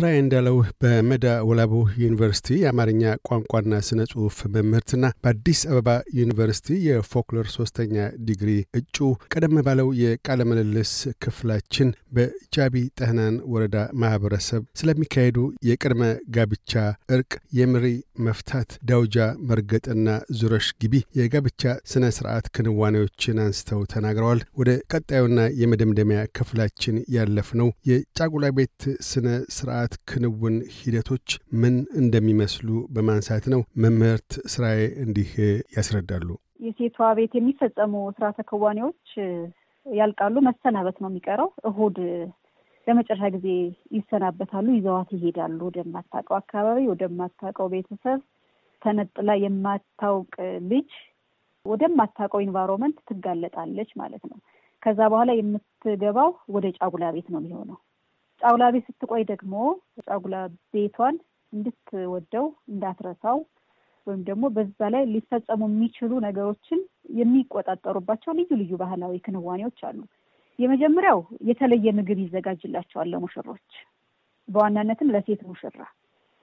ስራዬ እንዳለው በመዳ ወላቡ ዩኒቨርሲቲ የአማርኛ ቋንቋና ስነ ጽሑፍ መምህርትና በአዲስ አበባ ዩኒቨርሲቲ የፎክሎር ሶስተኛ ዲግሪ እጩ ቀደም ባለው የቃለ ምልልስ ክፍላችን በጃቢ ጠህናን ወረዳ ማህበረሰብ ስለሚካሄዱ የቅድመ ጋብቻ እርቅ፣ የምሪ መፍታት፣ ዳውጃ መርገጥና ዙረሽ ግቢ የጋብቻ ስነ ስርዓት ክንዋኔዎችን አንስተው ተናግረዋል። ወደ ቀጣዩና የመደምደሚያ ክፍላችን ያለፍነው የጫጉላ ቤት ስነ ስርዓት ክንውን ሂደቶች ምን እንደሚመስሉ በማንሳት ነው። መምህርት ስራዬ እንዲህ ያስረዳሉ። የሴቷ ቤት የሚፈጸሙ ስርዓተ ክዋኔዎች ያልቃሉ። መሰናበት ነው የሚቀረው። እሁድ ለመጨረሻ ጊዜ ይሰናበታሉ። ይዘዋት ይሄዳሉ ወደማታውቀው አካባቢ፣ ወደማታውቀው ቤተሰብ። ተነጥላ የማታውቅ ልጅ ወደማታውቀው environment ትጋለጣለች ማለት ነው። ከዛ በኋላ የምትገባው ወደ ጫጉላ ቤት ነው የሚሆነው። ጫጉላ ቤት ስትቆይ ደግሞ ጫጉላ ቤቷን እንድትወደው እንዳትረሳው ወይም ደግሞ በዛ ላይ ሊፈጸሙ የሚችሉ ነገሮችን የሚቆጣጠሩባቸው ልዩ ልዩ ባህላዊ ክንዋኔዎች አሉ። የመጀመሪያው የተለየ ምግብ ይዘጋጅላቸዋል ለሙሽሮች፣ በዋናነትም ለሴት ሙሽራ።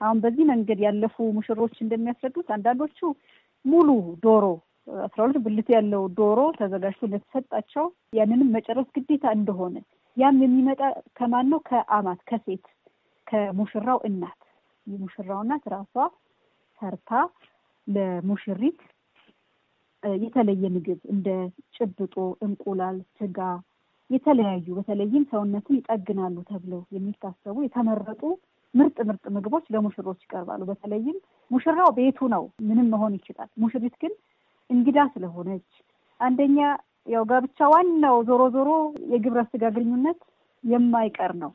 አሁን በዚህ መንገድ ያለፉ ሙሽሮች እንደሚያስረዱት አንዳንዶቹ ሙሉ ዶሮ አስራ ሁለት ብልት ያለው ዶሮ ተዘጋጅቶ እንደተሰጣቸው ያንንም መጨረስ ግዴታ እንደሆነ ያም የሚመጣ ከማን ነው? ከአማት ከሴት ከሙሽራው እናት። የሙሽራው እናት ራሷ ሰርታ ለሙሽሪት የተለየ ምግብ እንደ ጭብጦ፣ እንቁላል፣ ስጋ የተለያዩ በተለይም ሰውነትን ይጠግናሉ ተብለው የሚታሰቡ የተመረጡ ምርጥ ምርጥ ምግቦች ለሙሽሮች ይቀርባሉ። በተለይም ሙሽራው ቤቱ ነው፣ ምንም መሆን ይችላል። ሙሽሪት ግን እንግዳ ስለሆነች አንደኛ ያው ጋብቻ ዋናው ዞሮ ዞሮ የግብረ ስጋ ግንኙነት የማይቀር ነው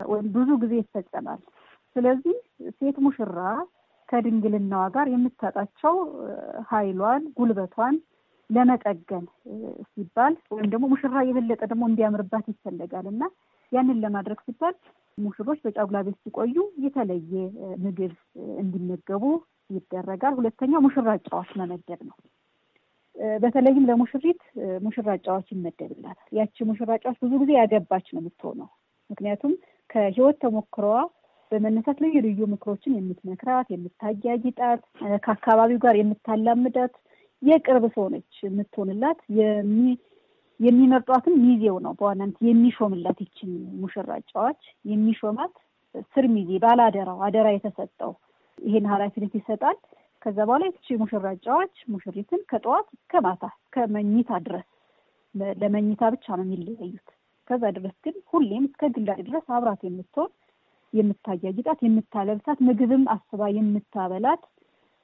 ወይም ብዙ ጊዜ ይፈጸማል። ስለዚህ ሴት ሙሽራ ከድንግልናዋ ጋር የምታጣቸው ኃይሏን ጉልበቷን ለመጠገን ሲባል ወይም ደግሞ ሙሽራ የበለጠ ደግሞ እንዲያምርባት ይፈለጋል እና ያንን ለማድረግ ሲባል ሙሽሮች በጫጉላ ቤት ሲቆዩ የተለየ ምግብ እንዲመገቡ ይደረጋል። ሁለተኛው ሙሽራ ጨዋች መመደብ ነው። በተለይም ለሙሽሪት ሙሽራ ጨዋች ይመደብላታል። ያቺ ሙሽራ ጨዋች ብዙ ጊዜ ያገባች ነው የምትሆነው። ምክንያቱም ከህይወት ተሞክሮዋ በመነሳት ልዩ ልዩ ምክሮችን የምትመክራት፣ የምታጊያጊጣት፣ ከአካባቢው ጋር የምታላምዳት የቅርብ ሰው ነች የምትሆንላት። የሚመርጧትም ሚዜው ነው በዋናነት የሚሾምላት። ይችን ሙሽራ ጨዋች የሚሾማት ስር ሚዜ ባለአደራው አደራ የተሰጠው ይሄን ኃላፊነት ይሰጣል። ከዛ በኋላ ይቺ ሙሽራ ጨዋች ሙሽሪትን ከጠዋት እስከ ማታ እስከ መኝታ ድረስ ለመኝታ ብቻ ነው የሚለያዩት። ከዛ ድረስ ግን ሁሌም እስከ ግላጭ ድረስ አብራት የምትሆን የምታያጊጣት፣ የምታለብሳት፣ ምግብም አስባ የምታበላት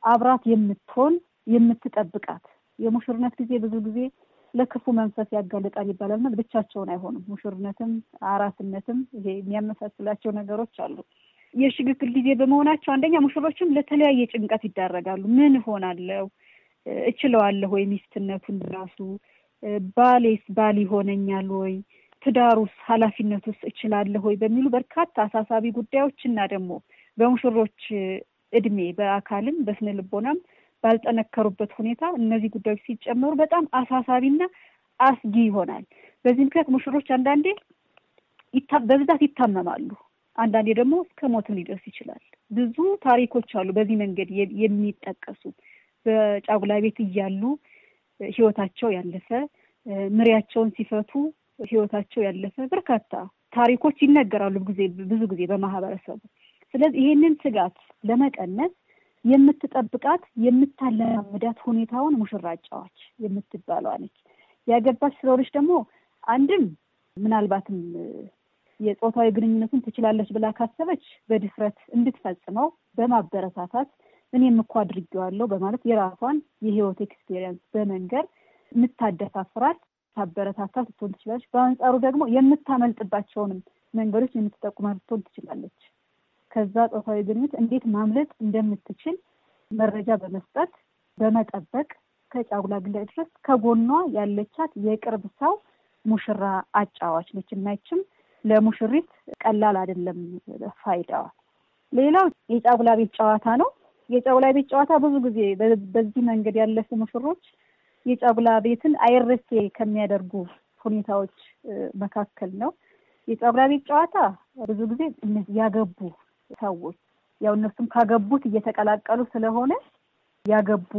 አብራት የምትሆን የምትጠብቃት። የሙሽርነት ጊዜ ብዙ ጊዜ ለክፉ መንፈስ ያጋልጣል ይባላልና ብቻቸውን አይሆኑም። ሙሽርነትም አራስነትም ይሄ የሚያመሳስላቸው ነገሮች አሉ። የሽግግር ጊዜ በመሆናቸው አንደኛ ሙሽሮችም ለተለያየ ጭንቀት ይዳረጋሉ። ምን እሆናለሁ? እችለዋለሁ ወይ? ሚስትነቱን ራሱ ባሌስ ባል ይሆነኛል ወይ? ትዳሩስ ኃላፊነቱስ እችላለሁ ወይ? በሚሉ በርካታ አሳሳቢ ጉዳዮች እና ደግሞ በሙሽሮች እድሜ በአካልም በስነ ልቦናም ባልጠነከሩበት ሁኔታ እነዚህ ጉዳዮች ሲጨመሩ በጣም አሳሳቢና አስጊ ይሆናል። በዚህ ምክንያት ሙሽሮች አንዳንዴ በብዛት ይታመማሉ። አንዳንዴ ደግሞ እስከ ሞትም ሊደርስ ይችላል። ብዙ ታሪኮች አሉ በዚህ መንገድ የሚጠቀሱ በጫጉላ ቤት እያሉ ህይወታቸው ያለፈ ምሪያቸውን ሲፈቱ ህይወታቸው ያለፈ በርካታ ታሪኮች ይነገራሉ ጊዜ ብዙ ጊዜ በማህበረሰቡ። ስለዚህ ይሄንን ስጋት ለመቀነስ የምትጠብቃት የምታለማምዳት ሁኔታውን ሙሽራ ጨዋች የምትባለዋ ነች። ያገባች ስለሆነች ደግሞ አንድም ምናልባትም የጾታዊ ግንኙነቱን ትችላለች ብላ ካሰበች በድፍረት እንድትፈጽመው በማበረታታት እኔም እኮ አድርጌዋለሁ በማለት የራሷን የህይወት experience በመንገር የምታደፋፍራት ታበረታታት ልትሆን ትችላለች። በአንጻሩ ደግሞ የምታመልጥባቸውንም መንገዶች የምትጠቁማት ልትሆን ትችላለች። ከዛ ጾታዊ ግንኙነት እንዴት ማምለጥ እንደምትችል መረጃ በመስጠት በመጠበቅ ከጫጉላ ግላጭ ድረስ ከጎኗ ያለቻት የቅርብ ሰው ሙሽራ አጫዋች ነች እና ይችም ለሙሽሪት ቀላል አይደለም ፋይዳዋ። ሌላው የጫጉላ ቤት ጨዋታ ነው። የጫጉላ ቤት ጨዋታ ብዙ ጊዜ በዚህ መንገድ ያለፉ ሙሽሮች የጫጉላ ቤትን አይረሴ ከሚያደርጉ ሁኔታዎች መካከል ነው። የጫጉላ ቤት ጨዋታ ብዙ ጊዜ ያገቡ ሰዎች ያው እነሱም ካገቡት እየተቀላቀሉ ስለሆነ ያገቡ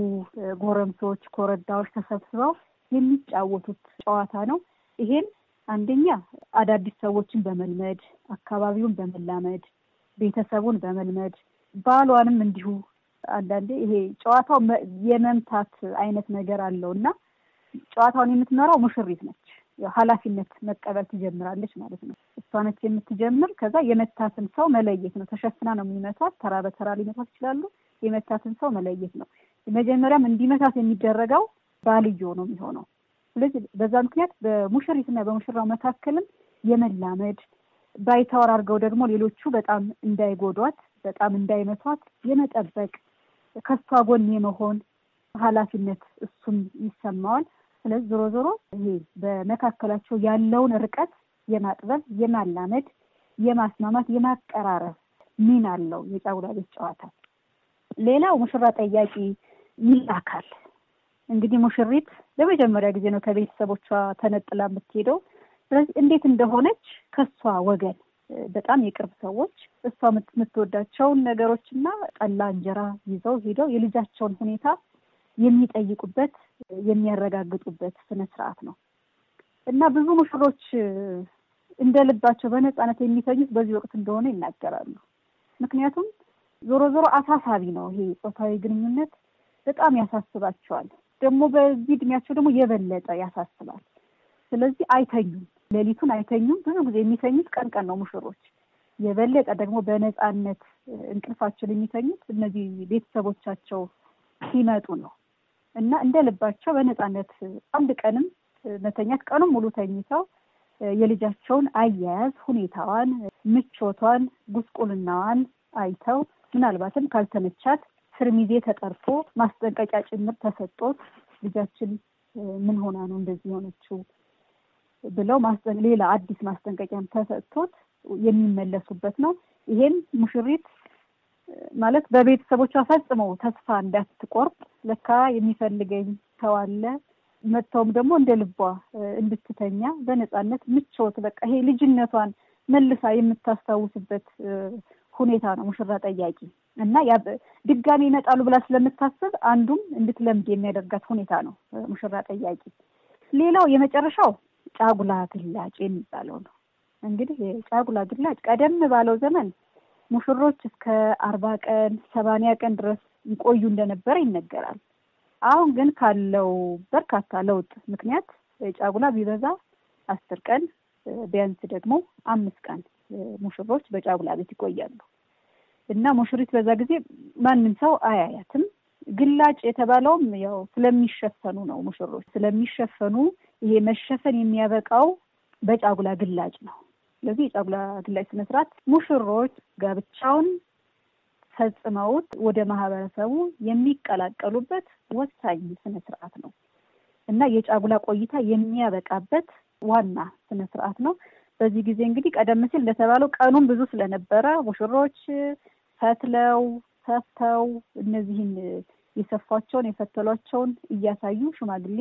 ጎረምሶች፣ ኮረዳዎች ተሰብስበው የሚጫወቱት ጨዋታ ነው። ይሄን አንደኛ አዳዲስ ሰዎችን በመልመድ አካባቢውን በመላመድ ቤተሰቡን በመልመድ ባሏንም እንዲሁ አንዳንዴ ይሄ ጨዋታው የመምታት አይነት ነገር አለው እና ጨዋታውን የምትመራው ሙሽሪት ነች። ኃላፊነት መቀበል ትጀምራለች ማለት ነው። እሷ ነች የምትጀምር። ከዛ የመታትን ሰው መለየት ነው። ተሸፍና ነው የሚመቷት። ተራ በተራ ሊመቷት ይችላሉ። የመታትን ሰው መለየት ነው። መጀመሪያም እንዲመታት የሚደረገው ባልዮ ነው የሚሆነው። ስለዚህ በዛ ምክንያት በሙሽሪትና በሙሽራው መካከልም የመላመድ ባይታወር አድርገው ደግሞ ሌሎቹ በጣም እንዳይጎዷት፣ በጣም እንዳይመቷት የመጠበቅ ከሷ ጎን የመሆን ኃላፊነት እሱም ይሰማዋል። ስለዚህ ዞሮ ዞሮ ይሄ በመካከላቸው ያለውን ርቀት የማጥበብ፣ የማላመድ፣ የማስማማት፣ የማቀራረብ ሚና አለው የጫጉላ ቤት ጨዋታ። ሌላው ሙሽራ ጠያቂ ይላካል። እንግዲህ ሙሽሪት ለመጀመሪያ ጊዜ ነው ከቤተሰቦቿ ተነጥላ የምትሄደው። ስለዚህ እንዴት እንደሆነች ከሷ ወገን በጣም የቅርብ ሰዎች እሷ የምትወዳቸውን ነገሮችና ጠላ እንጀራ ይዘው ሄደው የልጃቸውን ሁኔታ የሚጠይቁበት የሚያረጋግጡበት ስነ ስርዓት ነው እና ብዙ ሙሽሮች እንደ ልባቸው በነፃነት የሚተኙት በዚህ ወቅት እንደሆነ ይናገራሉ። ምክንያቱም ዞሮ ዞሮ አሳሳቢ ነው። ይሄ ጾታዊ ግንኙነት በጣም ያሳስባቸዋል። ደግሞ በዚህ እድሜያቸው ደግሞ የበለጠ ያሳስባል። ስለዚህ አይተኙም፣ ሌሊቱን አይተኙም። ብዙ ጊዜ የሚተኙት ቀን ቀን ነው ሙሽሮች። የበለጠ ደግሞ በነፃነት እንቅልፋቸውን የሚተኙት እነዚህ ቤተሰቦቻቸው ሲመጡ ነው እና እንደ ልባቸው በነፃነት አንድ ቀንም መተኛት ቀኑን ሙሉ ተኝተው የልጃቸውን አያያዝ ሁኔታዋን፣ ምቾቷን፣ ጉስቁልናዋን አይተው ምናልባትም ካልተመቻት ስርሚዜ ተጠርቶ ማስጠንቀቂያ ጭምር ተሰጦት ልጃችን ምን ሆና ነው እንደዚህ የሆነችው ብለው ሌላ አዲስ ማስጠንቀቂያም ተሰጥቶት የሚመለሱበት ነው። ይሄም ሙሽሪት ማለት በቤተሰቦቿ ፈጽመው ተስፋ እንዳትቆርጥ ለካ የሚፈልገኝ ሰው አለ መጥተውም ደግሞ እንደ ልቧ እንድትተኛ በነፃነት ምቾት በቃ ይሄ ልጅነቷን መልሳ የምታስታውስበት ሁኔታ ነው ሙሽራ ጠያቂ እና ድጋሚ ይመጣሉ ብላ ስለምታስብ አንዱም እንድትለምድ የሚያደርጋት ሁኔታ ነው ሙሽራ ጠያቂ። ሌላው የመጨረሻው ጫጉላ ግላጭ የሚባለው ነው። እንግዲህ የጫጉላ ግላጭ ቀደም ባለው ዘመን ሙሽሮች እስከ አርባ ቀን ሰባንያ ቀን ድረስ ይቆዩ እንደነበረ ይነገራል። አሁን ግን ካለው በርካታ ለውጥ ምክንያት ጫጉላ ቢበዛ አስር ቀን ቢያንስ ደግሞ አምስት ቀን ሙሽሮች በጫጉላ ቤት ይቆያሉ እና ሙሽሪት በዛ ጊዜ ማንም ሰው አያያትም። ግላጭ የተባለውም ያው ስለሚሸፈኑ ነው። ሙሽሮች ስለሚሸፈኑ ይሄ መሸፈን የሚያበቃው በጫጉላ ግላጭ ነው። ስለዚህ የጫጉላ ግላጭ ስነስርዓት ሙሽሮች ጋብቻውን ፈጽመውት ወደ ማህበረሰቡ የሚቀላቀሉበት ወሳኝ ስነ ስርዓት ነው እና የጫጉላ ቆይታ የሚያበቃበት ዋና ስነ ስርዓት ነው። በዚህ ጊዜ እንግዲህ ቀደም ሲል እንደተባለው ቀኑን ብዙ ስለነበረ ሙሽሮች ፈትለው ሰፍተው እነዚህን የሰፏቸውን የፈተሏቸውን እያሳዩ ሽማግሌ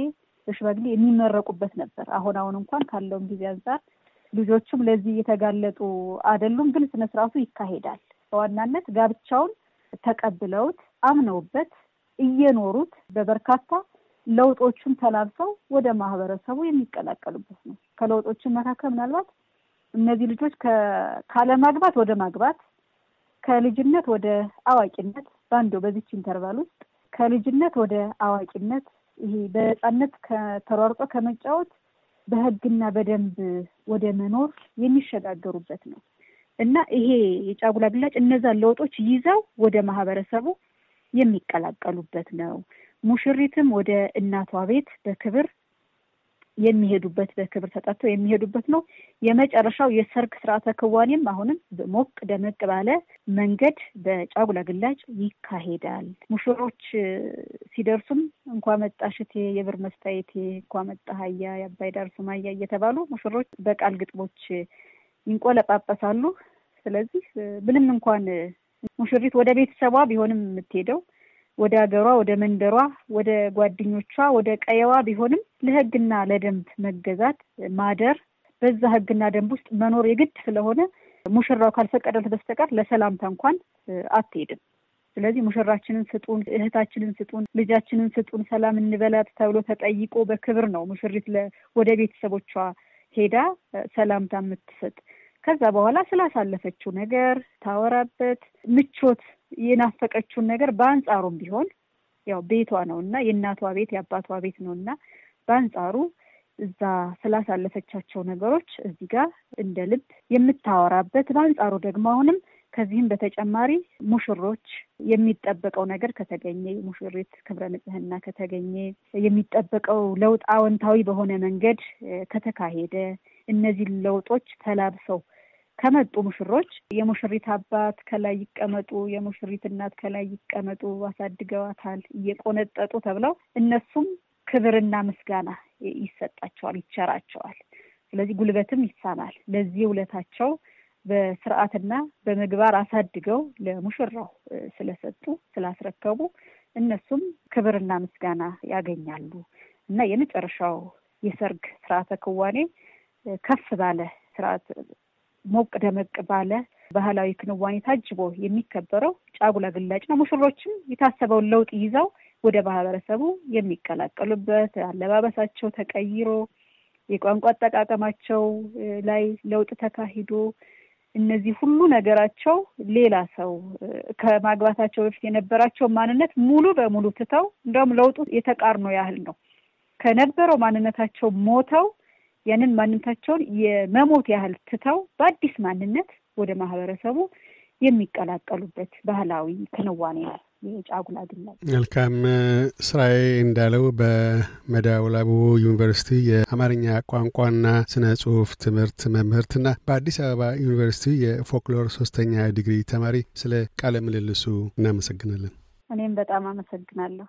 በሽማግሌ የሚመረቁበት ነበር። አሁን አሁን እንኳን ካለውም ጊዜ አንጻር ልጆቹም ለዚህ የተጋለጡ አይደሉም፣ ግን ስነ ስርዓቱ ይካሄዳል። በዋናነት ጋብቻውን ተቀብለውት አምነውበት እየኖሩት በበርካታ ለውጦቹን ተላብሰው ወደ ማህበረሰቡ የሚቀላቀሉበት ነው። ከለውጦችን መካከል ምናልባት እነዚህ ልጆች ካለማግባት ወደ ማግባት፣ ከልጅነት ወደ አዋቂነት በአንዱ በዚች ኢንተርቫል ውስጥ ከልጅነት ወደ አዋቂነት ይሄ በነፃነት ከተሯርጦ ከመጫወት በሕግና በደንብ ወደ መኖር የሚሸጋገሩበት ነው እና ይሄ የጫጉላ ግላጭ እነዛን ለውጦች ይዘው ወደ ማህበረሰቡ የሚቀላቀሉበት ነው። ሙሽሪትም ወደ እናቷ ቤት በክብር የሚሄዱበት በክብር ተጠርተው የሚሄዱበት ነው። የመጨረሻው የሰርግ ስርዓተ ክዋኔም አሁንም ሞቅ ደመቅ ባለ መንገድ በጫጉላ ግላጭ ይካሄዳል። ሙሽሮች ሲደርሱም እንኳ መጣሽ እቴ የብር መስታየቴ፣ እንኳ መጣህ አያ የአባይ ዳር ሱማያ እየተባሉ ሙሽሮች በቃል ግጥሞች ይንቆለጳጳሳሉ። ስለዚህ ምንም እንኳን ሙሽሪት ወደ ቤተሰቧ ቢሆንም የምትሄደው ወደ ሀገሯ፣ ወደ መንደሯ፣ ወደ ጓደኞቿ፣ ወደ ቀየዋ ቢሆንም ለሕግና ለደንብ መገዛት ማደር፣ በዛ ሕግና ደንብ ውስጥ መኖር የግድ ስለሆነ ሙሽራው ካልፈቀደለት በስተቀር ለሰላምታ እንኳን አትሄድም። ስለዚህ ሙሽራችንን ስጡን፣ እህታችንን ስጡን፣ ልጃችንን ስጡን፣ ሰላም እንበላት ተብሎ ተጠይቆ በክብር ነው ሙሽሪት ወደ ቤተሰቦቿ ሄዳ ሰላምታ የምትሰጥ። ከዛ በኋላ ስላሳለፈችው ነገር ታወራበት፣ ምቾት የናፈቀችውን ነገር በአንጻሩም ቢሆን ያው ቤቷ ነው እና የእናቷ ቤት የአባቷ ቤት ነው እና በአንጻሩ እዛ ስላሳለፈቻቸው ነገሮች እዚህ ጋር እንደ ልብ የምታወራበት በአንጻሩ ደግሞ አሁንም ከዚህም በተጨማሪ ሙሽሮች የሚጠበቀው ነገር ከተገኘ ሙሽሪት ክብረ ንጽሕና ከተገኘ የሚጠበቀው ለውጥ አዎንታዊ በሆነ መንገድ ከተካሄደ እነዚህ ለውጦች ተላብሰው ከመጡ ሙሽሮች የሙሽሪት አባት ከላይ ይቀመጡ፣ የሙሽሪት እናት ከላይ ይቀመጡ፣ አሳድገዋታል እየቆነጠጡ ተብለው እነሱም ክብርና ምስጋና ይሰጣቸዋል፣ ይቸራቸዋል። ስለዚህ ጉልበትም ይሳማል። ለዚህ ውለታቸው በስርዓትና በምግባር አሳድገው ለሙሽራው ስለሰጡ ስላስረከቡ እነሱም ክብርና ምስጋና ያገኛሉ እና የመጨረሻው የሰርግ ስርዓተ ክዋኔ ከፍ ባለ ስርዓት ሞቅ ደመቅ ባለ ባህላዊ ክንዋኔ ታጅቦ የሚከበረው ጫጉላ ግላጭ ነው። ሙሽሮችም የታሰበውን ለውጥ ይዘው ወደ ማህበረሰቡ የሚቀላቀሉበት አለባበሳቸው ተቀይሮ የቋንቋ አጠቃቀማቸው ላይ ለውጥ ተካሂዶ እነዚህ ሁሉ ነገራቸው ሌላ ሰው ከማግባታቸው በፊት የነበራቸው ማንነት ሙሉ በሙሉ ትተው እንደውም ለውጡ የተቃርኖ ያህል ነው። ከነበረው ማንነታቸው ሞተው ያንን ማንነታቸውን የመሞት ያህል ትተው በአዲስ ማንነት ወደ ማህበረሰቡ የሚቀላቀሉበት ባህላዊ ክንዋኔ ነው የጫጉላ ግላጭ። መልካም ስራዬ እንዳለው በመዳወላቡ ዩኒቨርሲቲ የአማርኛ ቋንቋና ስነ ጽሁፍ ትምህርት መምህርትና በአዲስ አበባ ዩኒቨርሲቲ የፎክሎር ሶስተኛ ዲግሪ ተማሪ፣ ስለ ቃለ ምልልሱ እናመሰግናለን። እኔም በጣም አመሰግናለሁ።